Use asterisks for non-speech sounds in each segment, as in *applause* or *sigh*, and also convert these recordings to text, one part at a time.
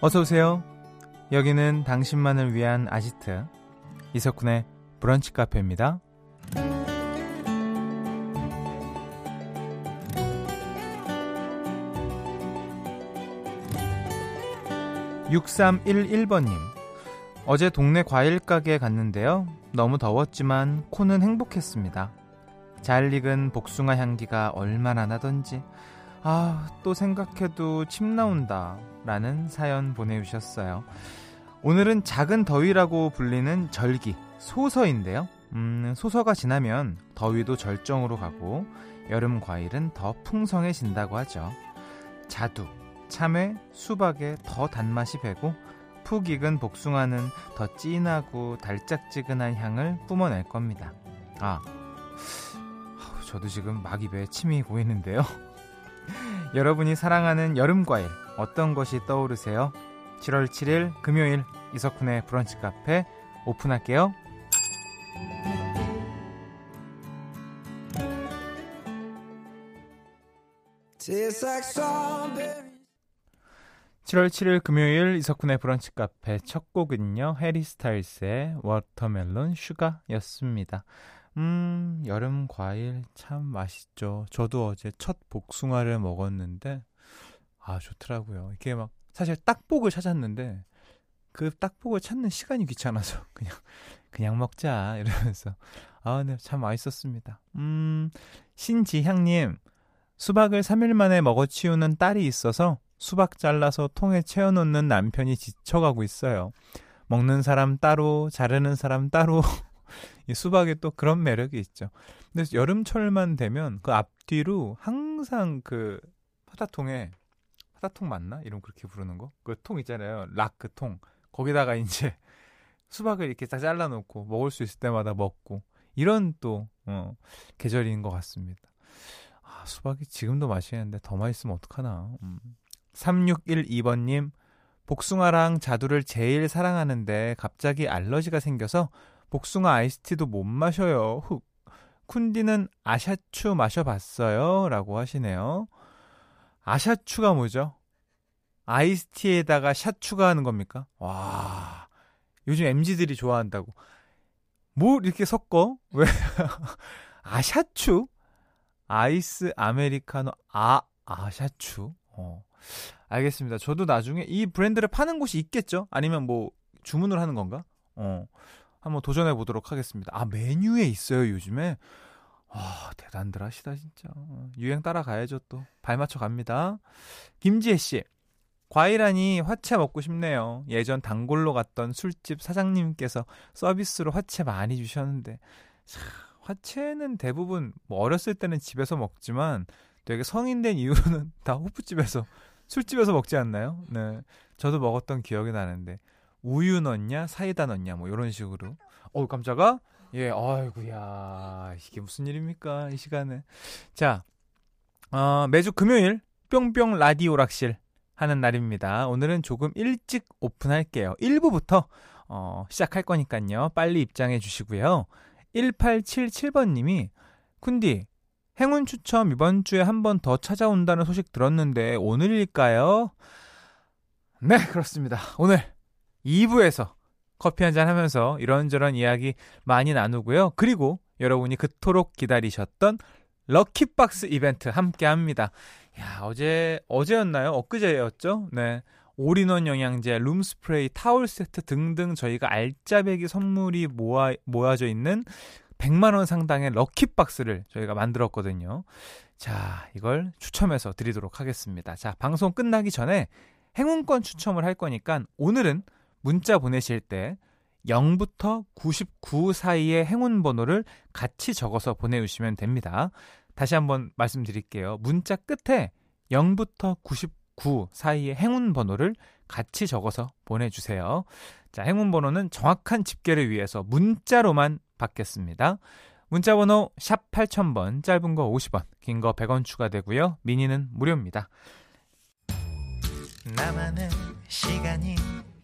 어서 오세요. 여기는 당신만을 위한 아지트 이석훈의 브런치 카페입니다. 6311번님. 어제 동네 과일 가게에 갔는데요. 너무 더웠지만 코는 행복했습니다. 잘 익은 복숭아 향기가 얼마나 나던지. 아, 또 생각해도 침 나온다. 라는 사연 보내주셨어요. 오늘은 작은 더위라고 불리는 절기, 소서인데요. 음, 소서가 지나면 더위도 절정으로 가고 여름 과일은 더 풍성해진다고 하죠. 자두, 참외, 수박에 더 단맛이 배고 푹 익은 복숭아는 더 진하고 달짝지근한 향을 뿜어낼 겁니다. 아, 저도 지금 막 입에 침이 고이는데요. *laughs* 여러분이 사랑하는 여름 과일 어떤 것이 떠오르세요? 7월 7일 금요일 이석훈의 브런치 카페 오픈할게요. 7월 7일 금요일 이석훈의 브런치 카페 첫 곡은요. 해리 스타일스의 Watermelon Sugar였습니다. 음, 여름 과일 참 맛있죠. 저도 어제 첫 복숭아를 먹었는데, 아, 좋더라고요. 이게 막, 사실 딱복을 찾았는데, 그 딱복을 찾는 시간이 귀찮아서, *laughs* 그냥, 그냥 먹자, 이러면서. 아, 네, 참 맛있었습니다. 음, 신지향님, 수박을 3일 만에 먹어치우는 딸이 있어서 수박 잘라서 통에 채워놓는 남편이 지쳐가고 있어요. 먹는 사람 따로, 자르는 사람 따로, *laughs* 이 수박에 또 그런 매력이 있죠. 근데 여름철만 되면 그 앞뒤로 항상 그 파다통에 파다통 맞나? 이름 그렇게 부르는 거? 그 통 있잖아요. 락 그 통. 거기다가 이제 *laughs* 수박을 이렇게 딱 잘라놓고 먹을 수 있을 때마다 먹고 이런 또 어, 계절인 것 같습니다. 아, 수박이 지금도 맛있는데 더 맛있으면 어떡하나. 음. 3612번님, 복숭아랑 자두를 제일 사랑하는데 갑자기 알러지가 생겨서 복숭아 아이스티도 못 마셔요. 흑. 쿤디는 아샤추 마셔봤어요? 라고 하시네요. 아샤추가 뭐죠? 아이스티에다가 샷 추가하는 겁니까? 와, 요즘 MZ들이 좋아한다고. 뭐 이렇게 섞어? 왜? *laughs* 아샤추? 아이스 아메리카노 아 아샤추? 어. 알겠습니다. 저도 나중에 이 브랜드를 파는 곳이 있겠죠? 아니면 뭐 주문을 하는 건가? 어. 한번 도전해 보도록 하겠습니다. 아, 메뉴에 있어요, 요즘에? 아, 대단들 하시다, 진짜. 유행 따라가야죠, 또. 발 맞춰 갑니다. 김지혜 씨. 과일하니 화채 먹고 싶네요. 예전 단골로 갔던 술집 사장님께서 서비스로 화채 많이 주셨는데, 차, 화채는 대부분 뭐 어렸을 때는 집에서 먹지만 되게 성인 된 이후로는 *laughs* 다 호프집에서 술집에서 먹지 않나요? 네. 저도 먹었던 기억이 나는데 우유 넣냐 사이다 넣냐 뭐 이런 식으로. 어 깜짝아? 예 아이고야 이게 무슨 일입니까 이 시간에. 자 어, 매주 금요일 뿅뿅 라디오 락실 하는 날입니다. 오늘은 조금 일찍 오픈할게요. 1부부터 어, 시작할 거니까요. 빨리 입장해 주시고요. 1877번님이 쿤디 행운 추첨 이번 주에 한 번 더 찾아온다는 소식 들었는데 오늘일까요? 네, 그렇습니다. 오늘 2부에서 커피 한 잔 하면서 이런저런 이야기 많이 나누고요. 그리고 여러분이 그토록 기다리셨던 럭키박스 이벤트 함께 합니다. 야, 어제, 어제였나요? 엊그제였죠? 네. 올인원 영양제, room spray, 타월 세트 등등 저희가 알짜배기 선물이 모아, 모아져 있는 100만원 상당의 lucky box를 저희가 만들었거든요. 자, 이걸 추첨해서 드리도록 하겠습니다. 자, 방송 끝나기 전에 행운권 추첨을 할 거니까 오늘은 문자 보내실 때 0부터 99 사이의 행운 번호를 같이 적어서 보내주시면 됩니다. 다시 한번 말씀드릴게요. 문자 끝에 0부터 99 사이의 행운 번호를 같이 적어서 보내주세요. 자, 행운 번호는 정확한 집계를 위해서 문자로만 받겠습니다. 문자 번호 샵 8000번, 짧은 거 50원, 긴 거 100원 추가되고요. 미니는 무료입니다. 나만의 시간이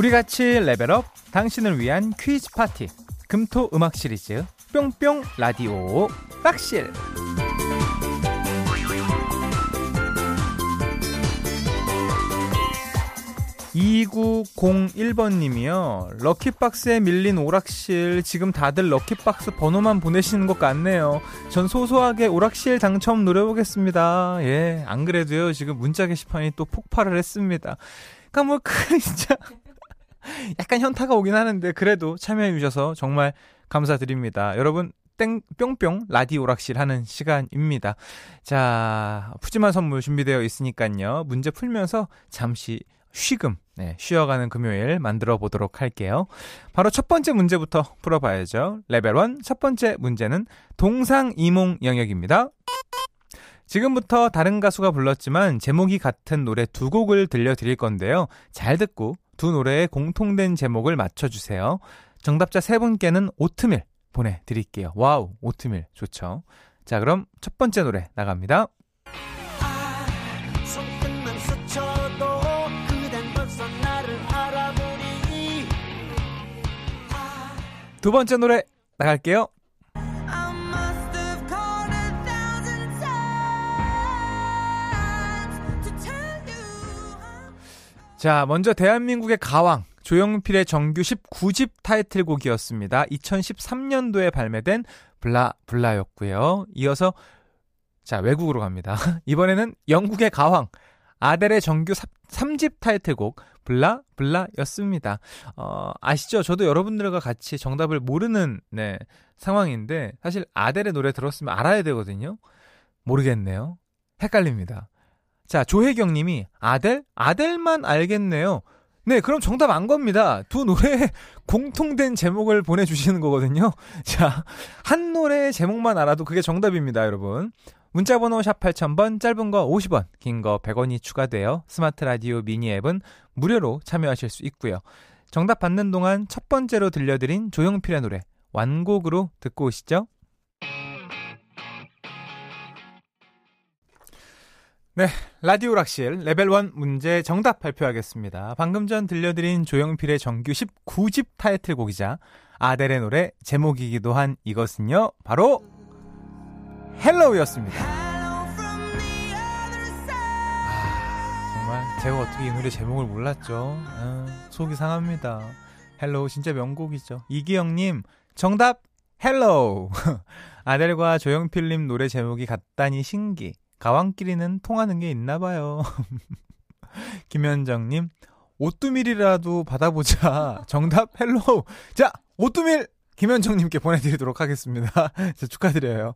우리 같이 level up 당신을 위한 퀴즈 파티 금토 음악 시리즈 뿅뿅 라디오 락실 2901번님이요. Lucky box에 밀린 오락실 지금 다들 lucky box 번호만 보내시는 것 같네요. 전 소소하게 오락실 당첨 노려보겠습니다. 예, 안 그래도요. 지금 문자 게시판이 또 폭발을 했습니다. 그니까 뭐, 그, *laughs* 진짜. *laughs* 약간 현타가 오긴 하는데 그래도 참여해 주셔서 정말 감사드립니다. 여러분 땡 뿅뿅 라디오 락실 하는 시간입니다. 자, 푸짐한 선물 준비되어 있으니까요. 문제 풀면서 잠시 쉬금, 네, 쉬어가는 금요일 만들어 보도록 할게요. 바로 첫 번째 문제부터 풀어봐야죠. 레벨 1 첫 번째 문제는 동상이몽 영역입니다. 지금부터 다른 가수가 불렀지만 제목이 같은 노래 두 곡을 들려드릴 건데요. 잘 듣고 두 노래의 공통된 제목을 맞춰주세요. 정답자 세 분께는 오트밀 보내드릴게요. Wow, 오트밀. 좋죠. 자, 그럼 첫 번째 노래 나갑니다. 두 번째 노래 나갈게요. 자, 먼저 대한민국의 가왕 조용필의 정규 19집 타이틀곡이었습니다. 2013년도에 발매된 블라 블라였고요. 이어서 자, 외국으로 갑니다. *laughs* 이번에는 영국의 가왕 아델의 정규 3집 타이틀곡 블라 블라였습니다. 어, 아시죠? 저도 여러분들과 같이 정답을 모르는 네, 상황인데 사실 아델의 노래 들었으면 알아야 되거든요. 모르겠네요. 헷갈립니다. 자, 조혜경 님이 아델? 아델만 알겠네요. 네, 그럼 정답 안 겁니다. 두 노래의 *laughs* 공통된 제목을 보내주시는 거거든요. *laughs* 자, 한 노래의 제목만 알아도 그게 정답입니다, 여러분. 문자번호 샵 8000번, 짧은 거 50원, 긴 거 100원이 추가되어 스마트 라디오 미니 앱은 무료로 참여하실 수 있고요. 정답 받는 동안 첫 번째로 들려드린 조용필의 노래, 완곡으로 듣고 오시죠. 네, 라디오 락실 레벨 1 문제 정답 발표하겠습니다. 방금 전 들려드린 조용필의 정규 19집 타이틀곡이자 아델의 노래 제목이기도 한 이것은요, 바로 Hello였습니다. 아, 정말 제가 어떻게 이 노래 제목을 몰랐죠? 아, 속이 상합니다. Hello 진짜 명곡이죠. 이기영님 정답 Hello. *laughs* 아델과 조용필님 노래 제목이 같다니 신기. 가왕끼리는 통하는 게 있나 봐요. *laughs* 김현정님, 오트밀이라도 받아보자. *laughs* 정답 Hello. 자, 오트밀 김현정님께 보내드리도록 하겠습니다. *laughs* 자, 축하드려요.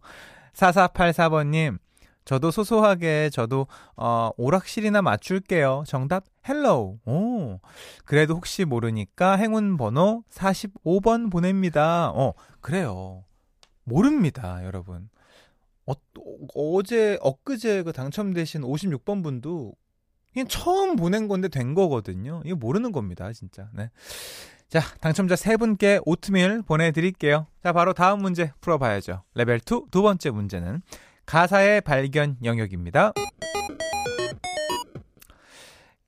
4484번님, 저도 소소하게 저도 어 오락실이나 맞출게요. 정답 Hello. 오. 그래도 혹시 모르니까 행운 번호 45번 보냅니다. 어, 그래요. 모릅니다, 여러분. 어, 어제 엊그제 그 당첨되신 56번 분도 그냥 처음 보낸 건데 된 거거든요. 이거 모르는 겁니다, 진짜. 네. 자, 당첨자 세 분께 오트밀 보내드릴게요. 자, 바로 다음 문제 풀어봐야죠. 레벨 2 두 번째 문제는 가사의 발견 영역입니다.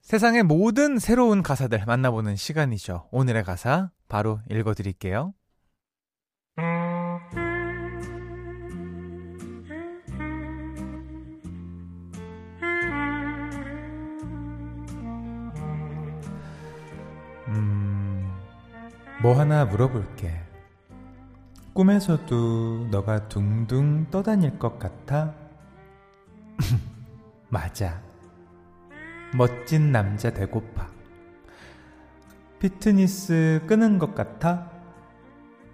세상의 모든 새로운 가사들 만나보는 시간이죠. 오늘의 가사 바로 읽어드릴게요. 뭐 하나 물어볼게. 꿈에서도 너가 둥둥 떠다닐 것 같아? *laughs* 맞아. 멋진 남자 되고파. 피트니스 끄는 것 같아?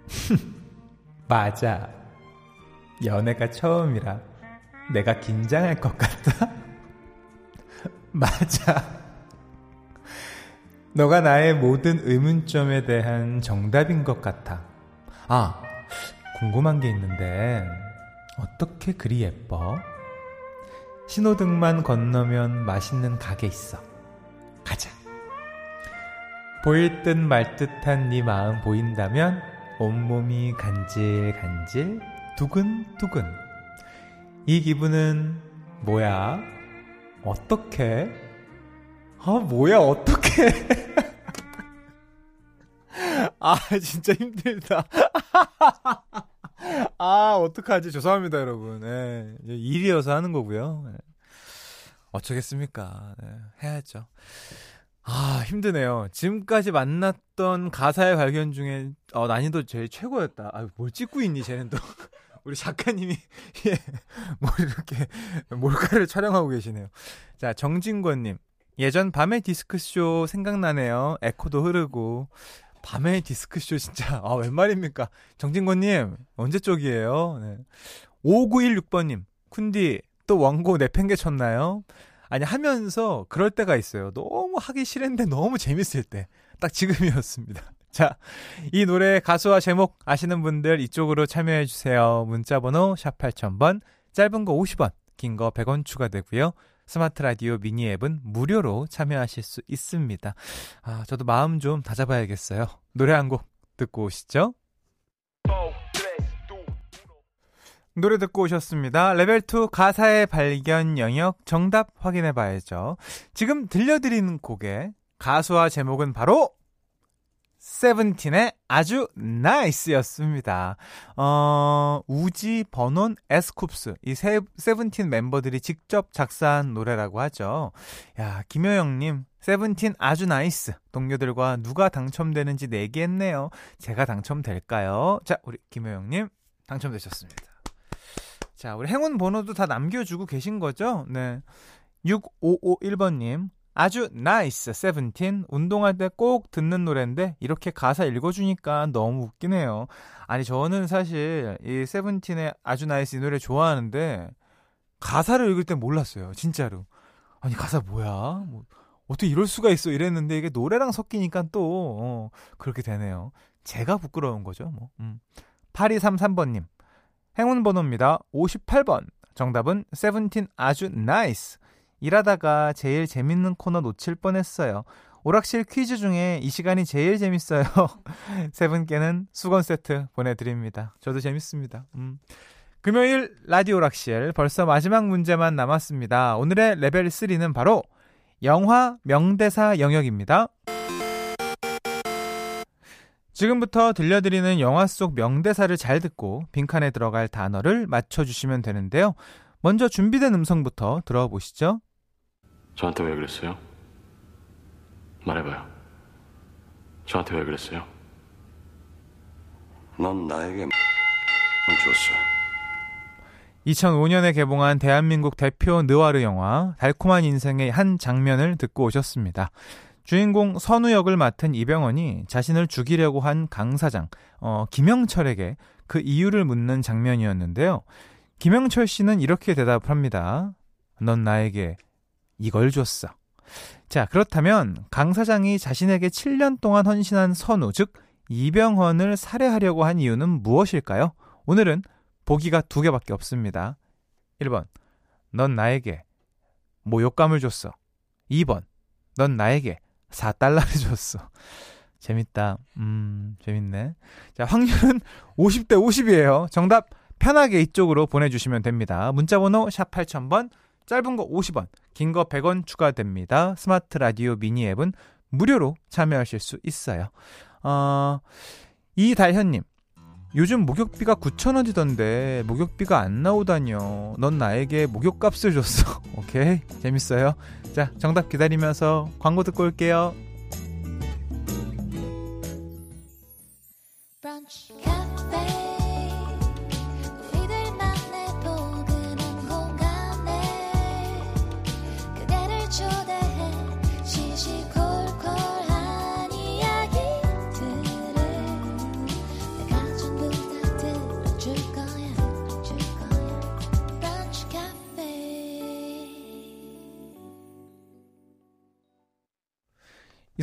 *laughs* 맞아. 연애가 처음이라 내가 긴장할 것 같아? *laughs* 맞아. 너가 나의 모든 의문점에 대한 정답인 것 같아. 아, 궁금한 게 있는데 어떻게 그리 예뻐? 신호등만 건너면 맛있는 가게 있어. 가자. 보일 듯 말 듯한 네 마음 보인다면 온몸이 간질간질 두근두근. 이 기분은 뭐야? 어떻게? 아, 뭐야, 어떻게? *laughs* 아, 진짜 힘들다. *laughs* 아, 어떡하지? 죄송합니다, 여러분. 네, 일이어서 하는 거고요. 네. 어쩌겠습니까? 네, 해야죠. 아, 힘드네요. 지금까지 만났던 가사의 발견 중에 어, 난이도 제일 최고였다. 아, 뭘 찍고 있니, 쟤는 또. *laughs* 우리 작가님이 예, 뭐 이렇게 몰카를 촬영하고 계시네요. 자, 정진권님. 예전 밤의 디스크쇼 생각나네요. 에코도 흐르고. 밤의 디스크쇼 진짜 *laughs* 아 웬 말입니까? 정진권님 언제 쪽이에요? 네. 5916번님 쿤디 또 원고 내팽개 쳤나요? 아니 하면서 그럴 때가 있어요. 너무 하기 싫은데 너무 재밌을 때 딱 지금이었습니다. *laughs* 자, 이 노래 가수와 제목 아시는 분들 이쪽으로 참여해 주세요. 문자 번호 샵 8000번, 짧은 거 50원, 긴 거 100원 추가되고요. 스마트 라디오 미니 앱은 무료로 참여하실 수 있습니다. 아, 저도 마음 좀 다잡아야겠어요. 노래 한 곡 듣고 오시죠. 노래 듣고 오셨습니다. 레벨 2 가사의 발견 영역 정답 확인해 봐야죠. 지금 들려드리는 곡의 가수와 제목은 바로 세븐틴의 아주 Nice였습니다. 어, 우지, 버논, 에스쿱스 이 세, 세븐틴 멤버들이 직접 작사한 노래라고 하죠. 야, 김효영님 세븐틴 아주 Nice. 동료들과 누가 당첨되는지 내기했네요. 제가 당첨될까요? 자, 우리 김효영님 당첨되셨습니다. 자, 우리 행운 번호도 다 남겨주고 계신 거죠? 네. 6551번님, 아주 Nice 세븐틴 운동할 때 꼭 듣는 노래인데 이렇게 가사 읽어주니까 너무 웃기네요. 아니 저는 사실 이 세븐틴의 아주 nice 이 노래 좋아하는데 가사를 읽을 땐 몰랐어요. 진짜로. 아니 가사 뭐야? 뭐 어떻게 이럴 수가 있어 이랬는데 이게 노래랑 섞이니까 또 어, 그렇게 되네요. 제가 부끄러운 거죠. 뭐. 음. 8233번님 행운 번호입니다. 58번 정답은 세븐틴 아주 nice 일하다가 제일 재밌는 코너 놓칠 뻔했어요. 오락실 퀴즈 중에 이 시간이 제일 재밌어요. *laughs* 세 분께는 수건 세트 보내드립니다. 저도 재밌습니다. 음. 금요일 라디오 락실 벌써 마지막 문제만 남았습니다. 오늘의 레벨 3는 바로 영화 명대사 영역입니다. 지금부터 들려드리는 영화 속 명대사를 잘 듣고 빈칸에 들어갈 단어를 맞춰주시면 되는데요. 먼저 준비된 음성부터 들어보시죠. 저한테 왜 그랬어요? 말해봐요. 저한테 왜 그랬어요? 넌 나에게 줬어. 2005년에 개봉한 대한민국 대표 느와르 영화 달콤한 인생의 한 장면을 듣고 오셨습니다. 주인공 선우 역을 맡은 이병헌이 자신을 죽이려고 한 강사장 어, 김영철에게 그 이유를 묻는 장면이었는데요. 김영철 씨는 이렇게 대답합니다. 넌 나에게 이걸 줬어. 자, 그렇다면 강 사장이 자신에게 7년 동안 헌신한 선우, 즉 이병헌을 살해하려고 한 이유는 무엇일까요? 오늘은 보기가 두 개밖에 없습니다. 1번. 넌 나에게 모욕감을 줬어. 2번. 넌 나에게 4달러를 줬어. 재밌다. 음, 재밌네. 자, 확률은 50대 50이에요. 정답 편하게 이쪽으로 보내주시면 됩니다. 문자번호 샵 8000번, 짧은 거 50원, 긴 거 100원 추가됩니다. 스마트 라디오 미니 앱은 무료로 참여하실 수 있어요. 어, 이달현님. 요즘 목욕비가 9천원이던데 목욕비가 안 나오다뇨. 넌 나에게 목욕값을 줬어. *laughs* 오케이 재밌어요. 자 정답 기다리면서 광고 듣고 올게요.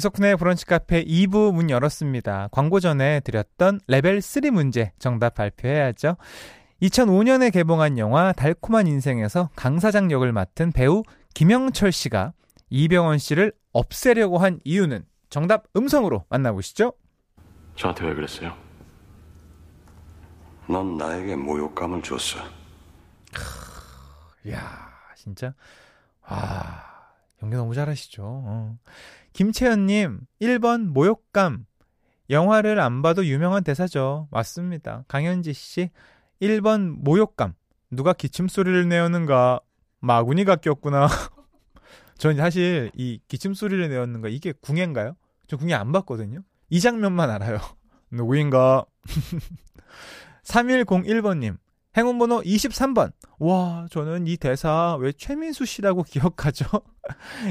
이석훈의 브런치 카페 2부 문 열었습니다. 광고 전에 드렸던 레벨 3 문제 정답 발표해야죠. 2005년에 개봉한 영화 달콤한 인생에서 강사장 역을 맡은 배우 김영철 씨가 이병헌 씨를 없애려고 한 이유는 정답 음성으로 만나보시죠. 저한테 왜 그랬어요? 넌 나에게 모욕감을 줬어. 이야, 진짜. 와, 연기 너무 잘하시죠. 어. 김채연님, 1번 모욕감. 영화를 안 봐도 유명한 대사죠. 맞습니다. 강현지 씨, 1번 모욕감. 누가 기침 소리를 내었는가? 마구니가 꼈구나. *laughs* 전 사실 이 기침 소리를 내었는가 이게 궁예인가요? 저 궁예 안 봤거든요. 이 장면만 알아요. *laughs* 누구인가? *laughs* 3101번님. 행운번호 23번. 와, 저는 이 대사 왜 최민수 씨라고 기억하죠?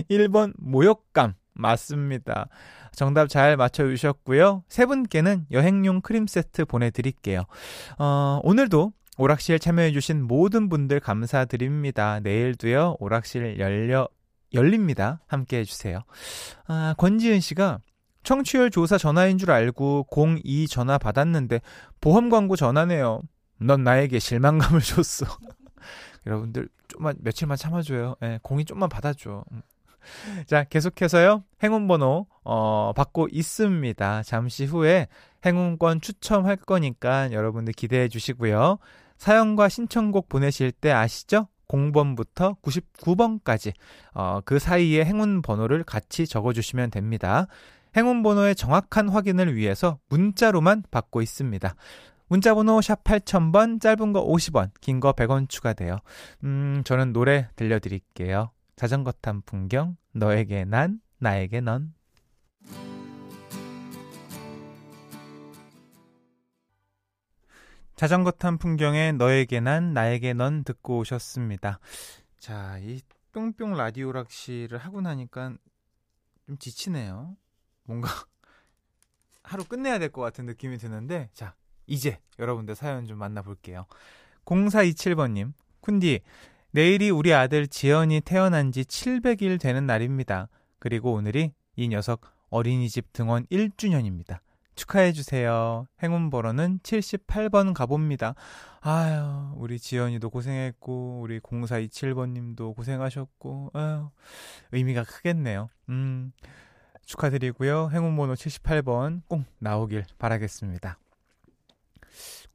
1번 모욕감. 맞습니다. 정답 잘 맞춰주셨고요. 세 분께는 여행용 크림 세트 보내드릴게요. 어, 오늘도 오락실 참여해주신 모든 분들 감사드립니다. 내일도요, 오락실 열려, 열립니다. 함께 해주세요. 아, 권지은 씨가 청취율 조사 전화인 줄 알고 02 전화 받았는데 보험 광고 전화네요. 넌 나에게 실망감을 *laughs* 줬어. *laughs* 여러분들 좀만 며칠만 참아줘요. 예, 공이 좀만 받아줘. 음. 자, 계속해서요. 행운번호 어, 받고 있습니다. 잠시 후에 행운권 추첨할 거니까 여러분들 기대해 주시고요. 사연과 신청곡 보내실 때 아시죠? 0번부터 99번까지 어, 그 사이에 행운 번호를 같이 적어주시면 됩니다. 행운 번호의 정확한 확인을 위해서 문자로만 받고 있습니다. 문자번호 샵 8000번, 짧은 거 50원, 긴 거 100원 추가돼요. 음, 저는 노래 들려드릴게요. 자전거 탄 풍경, 너에게 난, 나에게 넌. 자전거 탄 풍경에 너에게 난, 나에게 넌 듣고 오셨습니다. 자, 이 뿅뿅 라디오 락시를 하고 나니까 좀 지치네요. 뭔가 *laughs* 하루 끝내야 될 것 같은 느낌이 드는데, 자, 이제 여러분들 사연 좀 만나볼게요. 0427번님, 쿤디, 내일이 우리 아들 지연이 태어난 지 700일 되는 날입니다. 그리고 오늘이 이 녀석 어린이집 등원 1주년입니다. 축하해주세요. 행운 번호는 78번 가봅니다. 아유, 우리 지연이도 고생했고, 우리 0427번님도 고생하셨고, 아유, 의미가 크겠네요. 음, 축하드리고요. 행운 번호 78번 꼭 나오길 바라겠습니다.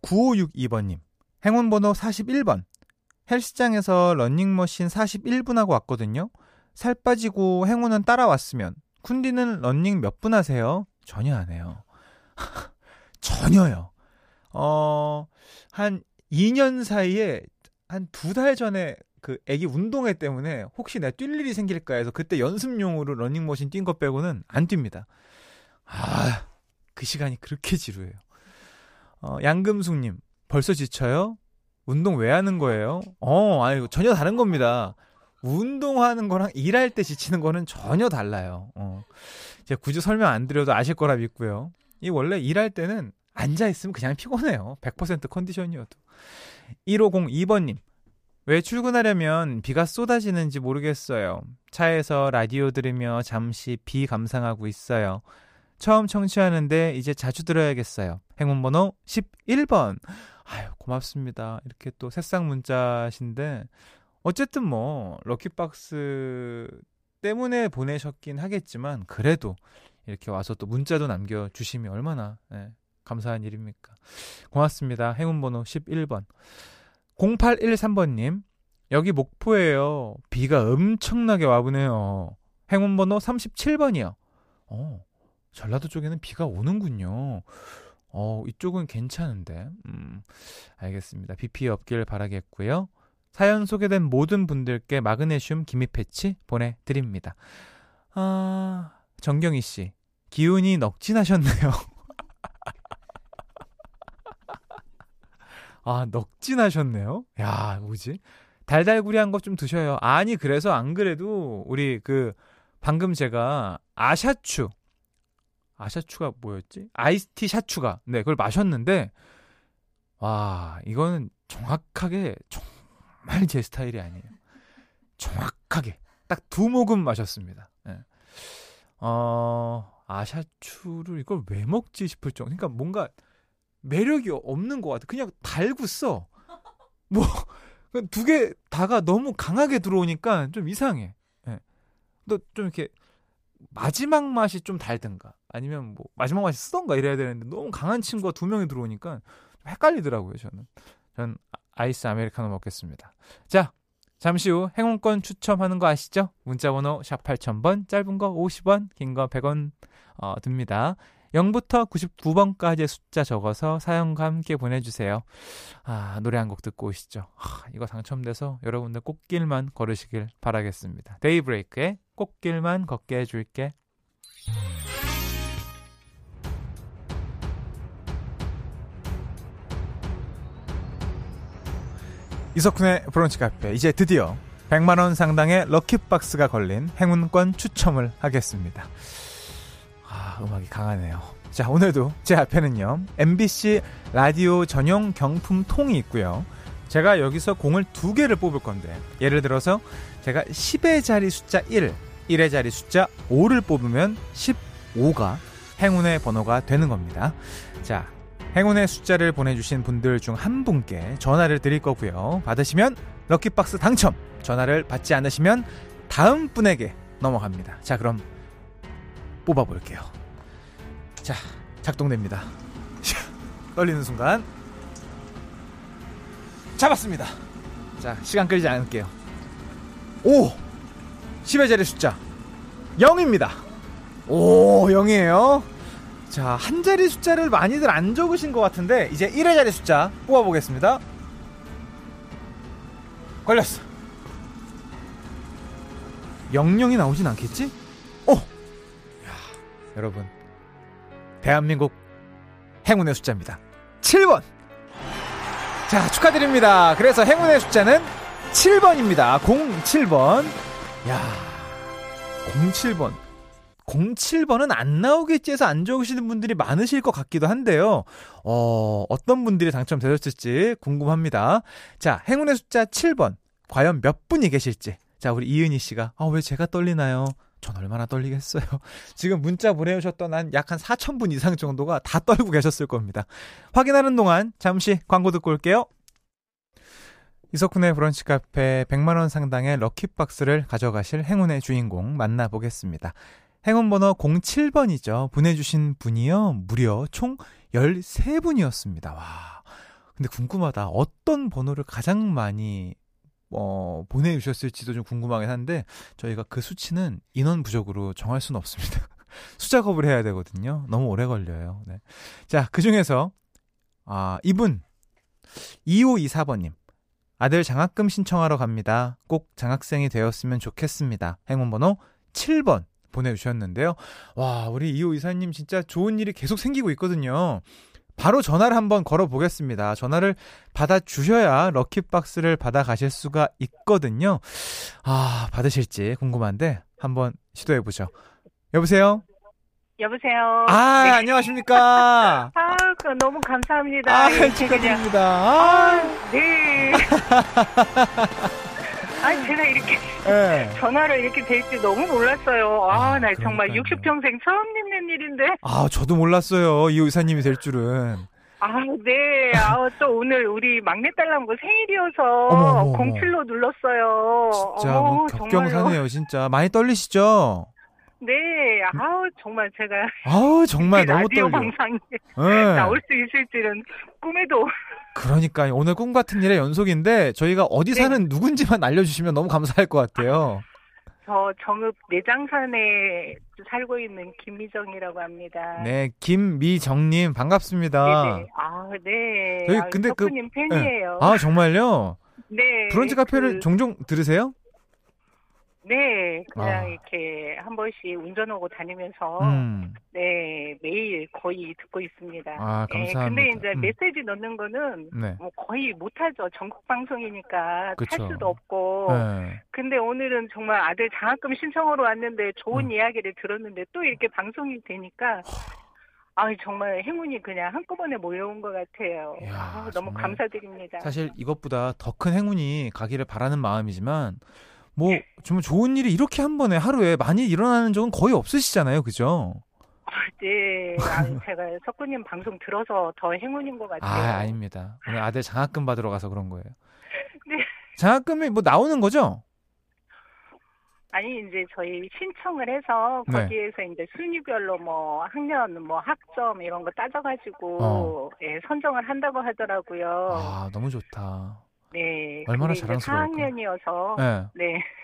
9562번님, 행운 번호 41번. 헬스장에서 런닝머신 41분 하고 왔거든요. 살 빠지고 행운은 따라왔으면, 쿤디는 런닝 몇 분 하세요? 전혀 안 해요. *laughs* 전혀요. 어, 한 2년 사이에 한 두 달 전에 그 애기 운동회 때문에 혹시 내가 뛸 일이 생길까 해서 그때 연습용으로 러닝머신 뛴 것 빼고는 안 뜁니다. 아, 그 시간이 그렇게 지루해요. 어, 양금숙님, 벌써 지쳐요? 운동 왜 하는 거예요? 어, 아니, 전혀 다른 겁니다. 운동하는 거랑 일할 때 지치는 거는 전혀 달라요. 어. 제가 굳이 설명 안 드려도 아실 거라 믿고요. 이 원래 일할 때는 앉아 있으면 그냥 피곤해요. 100% 컨디션이어도. 1502번님. 왜 출근하려면 비가 쏟아지는지 모르겠어요. 차에서 라디오 들으며 잠시 비 감상하고 있어요. 처음 청취하는데 이제 자주 들어야겠어요. 행운번호 11번. 아유, 고맙습니다. 이렇게 또 새싹 문자신데, 어쨌든 뭐, 럭키박스 때문에 보내셨긴 하겠지만, 그래도 이렇게 와서 또 문자도 남겨주시면 얼마나 네, 감사한 일입니까. 고맙습니다. 행운번호 11번. 0813번님, 여기 목포예요. 비가 엄청나게 와보네요. 행운번호 37번이요. 어, 전라도 쪽에는 비가 오는군요. 어, 이쪽은 괜찮은데. 음, 알겠습니다. 비 피해 없길 바라겠고요. 사연 소개된 모든 분들께 마그네슘 기미 패치 보내드립니다. 아, 정경희 씨, 기운이 넉진하셨네요. *laughs* 아, 넉진하셨네요? 야, 뭐지? 달달구리한 것 좀 드셔요. 아니, 그래서 안 그래도 우리 그, 방금 제가 아샤추, 아샤추가 뭐였지? 아이스티 샤추가. 네, 그걸 마셨는데, 와, 이거는 정확하게, 정말 제 스타일이 아니에요. 정확하게. 딱 두 모금 마셨습니다. 네. 어, 아샤추를 이걸 왜 먹지 싶을 정도. 그러니까 뭔가 매력이 없는 것 같아. 그냥 달고 써. 뭐, 두 개 다가 너무 강하게 들어오니까 좀 이상해. 예. 너좀 이렇게 마지막 맛이 좀 달든가 아니면 뭐 마지막 맛이 쓰던가 이래야 되는데 너무 강한 친구가 두 명이 들어오니까 좀 헷갈리더라고요 저는 전 아이스 아메리카노 먹겠습니다 자 잠시 후 행운권 추첨하는 거 아시죠? 문자번호 샵 8000번 짧은 거 50원 긴 거 100원 어, 듭니다 0부터 99번까지의 숫자 적어서 사연과 함께 보내주세요. 아, 노래 한 곡 듣고 오시죠. 아, 이거 당첨돼서 여러분들 꽃길만 걸으시길 바라겠습니다. 데이브레이크의 꽃길만 걷게 해줄게. 이석훈의 브런치 카페 이제 드디어 100만 원 상당의 럭키박스가 걸린 행운권 추첨을 하겠습니다. 아, 음악이 강하네요. 자, 오늘도 제 앞에는요, MBC 라디오 전용 경품 통이 있고요. 제가 여기서 공을 두 개를 뽑을 건데, 예를 들어서 제가 10의 자리 숫자 1, 1의 자리 숫자 5를 뽑으면 15가 행운의 번호가 되는 겁니다. 자, 행운의 숫자를 보내주신 분들 중 한 분께 전화를 드릴 거고요. 받으시면 럭키박스 당첨! 전화를 받지 않으시면 다음 분에게 넘어갑니다. 자, 그럼 뽑아볼게요. 자, 작동됩니다. 떨리는 순간 잡았습니다. 자, 시간 끌지 않을게요. 5 10의 자리 숫자 0입니다. 오, 0이에요. 자, 한 자리 숫자를 많이들 안 적으신 것 같은데 이제 1의 자리 숫자 뽑아보겠습니다. 걸렸어. 00이 나오진 않겠지? 여러분 대한민국 행운의 숫자입니다. 7번. 자, 축하드립니다. 그래서 행운의 숫자는 7번입니다. 07번. 야. 07번. 07번은 안 나오겠지 해서 안 적으시는 분들이 많으실 것 같기도 한데요. 어, 어떤 분들이 당첨되셨을지 궁금합니다. 자, 행운의 숫자 7번. 과연 몇 분이 계실지. 자, 우리 이은희 씨가, 아, 왜 제가 떨리나요? 전 얼마나 떨리겠어요. *laughs* 지금 문자 보내주셨던 한 약한 4,000분 이상 정도가 다 떨고 계셨을 겁니다. 확인하는 동안 잠시 광고 듣고 올게요. 이석훈의 브런치 카페 100만원 상당의 럭키박스를 가져가실 행운의 주인공 만나보겠습니다. 행운번호 07번이죠. 보내주신 분이요. 무려 총 13분이었습니다. 와. 근데 궁금하다. 어떤 번호를 가장 많이 어, 보내주셨을지도 좀 궁금하긴 한데 저희가 그 수치는 인원 부족으로 정할 수는 없습니다. *laughs* 수작업을 해야 되거든요. 너무 오래 걸려요. 네. 자, 그 중에서 아, 이분 2524번님 아들 장학금 신청하러 갑니다. 꼭 장학생이 되었으면 좋겠습니다. 행운번호 7번 보내주셨는데요. 와, 우리 2524님 진짜 좋은 일이 계속 생기고 있거든요. 바로 전화를 한번 걸어 보겠습니다. 전화를 받아 주셔야 럭키박스를 받아 가실 수가 있거든요. 아, 받으실지 궁금한데 한번 시도해 보죠. 여보세요? 여보세요. 아, 네. 안녕하십니까? *laughs* 아, 너무 감사합니다. 아, 축하드립니다. 아, 네. *laughs* 아, 제가 이렇게 네. 전화를 이렇게 될지 너무 몰랐어요. 아, 아, 나 정말 그러니까요. 60평생 처음 있는 일인데. 아, 저도 몰랐어요. 이 의사님이 될 줄은. 아, 네. 아, 또 오늘 우리 막내딸남고 생일이어서 어머, 어머, 어머. 07로 눌렀어요. 진짜 어머, 뭐? 격경사네요, 진짜. 많이 떨리시죠? 네. 아우, 정말 제가 아우, 정말 이 *laughs* 너무 떨려. 방송에 네. 나올 수 있을 줄은 꿈에도 그러니까 오늘 꿈 같은 일의 연속인데 저희가 어디 네. 사는 누군지만 알려주시면 너무 감사할 것 같아요. 저 정읍 내장산에 살고 있는 김미정이라고 합니다. 네, 김미정님 반갑습니다. 네네. 아, 네. 저희 아, 근데 그- 님 팬이에요. 아 정말요? 네. 브런치 카페를 그, 종종 들으세요? 네. 그냥 아. 이렇게 한 번씩 운전하고 다니면서 음, 네 매일 거의 듣고 있습니다. 아, 네, 감사합니다. 근데 이제 음. 메시지 넣는 거는 네. 뭐 거의 못하죠. 전국 방송이니까 그쵸. 탈 수도 없고. 네. 근데 오늘은 정말 아들 장학금 신청으로 왔는데 좋은 음. 이야기를 들었는데 또 이렇게 방송이 되니까 아 정말 행운이 그냥 한꺼번에 몰려온 것 같아요. 이야, 아, 너무. 감사드립니다. 사실 이것보다 더 큰 행운이 가기를 바라는 마음이지만 뭐 정말 좋은 일이 이렇게 한 번에 하루에 많이 일어나는 적은 거의 없으시잖아요, 그죠? 네, 제가 석구님 방송 들어서 더 행운인 것 같아요. 아, 아닙니다. 오늘 아들 장학금 받으러 가서 그런 거예요. *laughs* 네. 장학금이 뭐 나오는 거죠? 아니 이제 저희 신청을 해서 네. 거기에서 이제 순위별로 뭐 학년 뭐 학점 이런 거 따져가지고 어. 예, 선정을 한다고 하더라고요. 아, 너무 좋다. 네. 얼마나 자랑스러울까. 4학년이어서 네. 네. *laughs*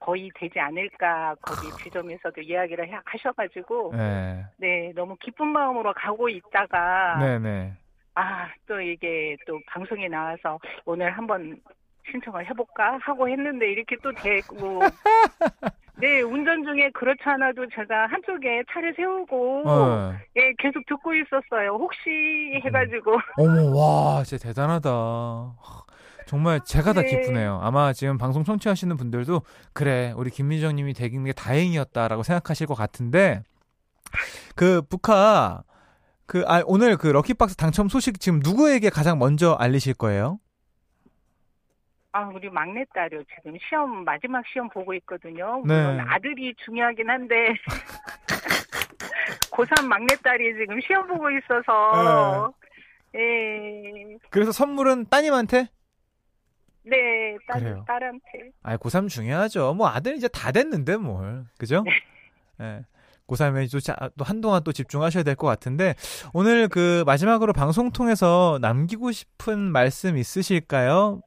거의 되지 않을까 거기 지점에서도 이야기를 하- 하셔가지고 네. 네 너무 기쁜 마음으로 가고 있다가 네, 네. 아또 이게 또 방송에 나와서 오늘 한번 신청을 해볼까 하고 했는데 이렇게 또 되고 *laughs* 네 운전 중에 그렇지 않아도 제가 한쪽에 차를 세우고 어. 예 계속 듣고 있었어요 혹시 해가지고 어머, 와, 진짜 대단하다. 정말 제가 다 네. 기쁘네요. 아마 지금 방송 청취하시는 분들도 그래, 우리 김민정 님이 되긴 게 다행이었다라고 생각하실 것 같은데 그 북한 그 아, 오늘 그 럭키박스 당첨 소식 지금 누구에게 가장 먼저 알리실 거예요? 아 우리 막내딸이요 지금 시험 마지막 시험 보고 있거든요 네. 물론 아들이 중요하긴 한데 *laughs* 고3 막내딸이 지금 시험 보고 있어서 예. 그래서 선물은 따님한테? 네, 딸, 그래요. 딸한테. 아, 고3 중요하죠. 뭐 아들 이제 다 됐는데 뭘. 그죠? 예. 고3에 또, 자- 또 한동안 또 집중하셔야 될 것 같은데 오늘 그 마지막으로 방송 통해서 남기고 싶은 말씀 있으실까요?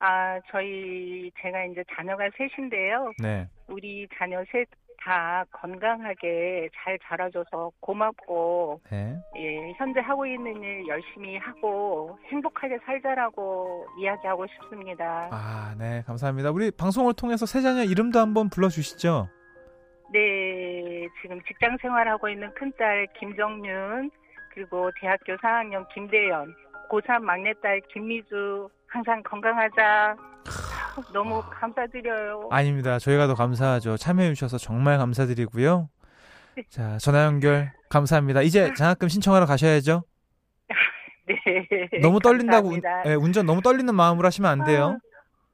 아, 저희, 제가 이제 자녀가 셋인데요. 네. 우리 자녀 셋 다 건강하게 잘 자라줘서 고맙고, 네. 예, 현재 하고 있는 일 열심히 하고, 행복하게 살자라고 이야기하고 싶습니다. 아, 네. 감사합니다. 우리 방송을 통해서 세 자녀 이름도 한번 불러 주시죠. 네, 지금 직장 생활하고 있는 큰딸 김정윤, 그리고 대학교 4학년 김대연, 고3 막내딸 김미주, 항상 건강하자. 너무 감사드려요. 아닙니다. 저희가 더 감사하죠. 참여해 주셔서 정말 감사드리고요. 네. 자, 전화 연결 감사합니다. 이제 장학금 신청하러 가셔야죠. *laughs* 네. 너무 떨린다고 운. 예, 운전 너무 떨리는 마음으로 하시면 안 돼요.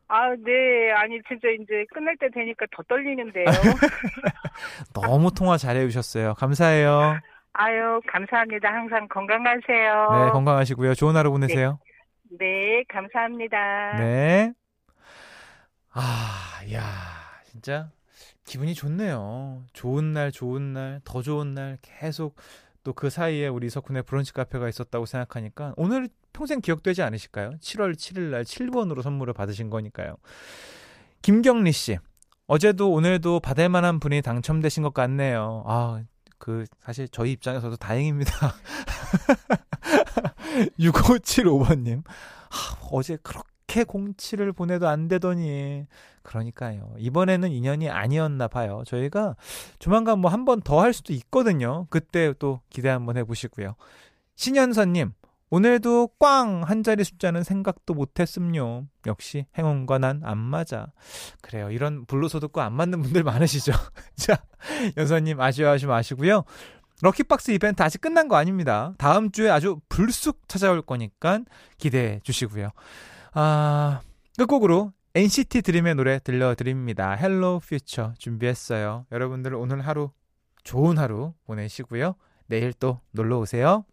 아, 네. 아니, 진짜 이제 끝날 때 되니까 더 떨리는데요. *laughs* 너무 통화 잘해 주셨어요. 감사해요. 아유, 감사합니다. 항상 건강하세요. 네, 건강하시고요. 좋은 하루 보내세요. 네, 감사합니다. 네. 아, 야, 진짜 기분이 좋네요. 좋은 날, 좋은 날, 더 좋은 날 계속 또 그 사이에 우리 석훈의 브런치 카페가 있었다고 생각하니까 오늘 평생 기억되지 않으실까요? 7월 7일 날 7번으로 선물을 받으신 거니까요. 김경리 씨. 어제도 오늘도 받을 만한 분이 당첨되신 것 같네요. 아, 그 사실 저희 입장에서도 다행입니다. *laughs* 6575번님. 어제 그렇게 공치를 보내도 안 되더니 그러니까요. 이번에는 인연이 아니었나 봐요. 저희가 조만간 뭐 한 번 더 할 수도 있거든요. 그때 또 기대 한번 해보시고요. 신현선님, 오늘도 꽝 한 자리 숫자는 생각도 못했음요. 역시 행운과 난 안 맞아. 그래요. 이런 불로소득과 안 맞는 분들 많으시죠. *laughs* 자, 연서님 아쉬워하지 마시고요. lucky box 이벤트 아직 끝난 거 아닙니다. 다음 주에 아주 불쑥 찾아올 거니까 기대해 주시고요. 아, 끝곡으로 NCT 드림의 노래 들려드립니다. Hello Future 준비했어요. 여러분들 오늘 하루 좋은 하루 보내시고요. 내일 또 놀러 오세요.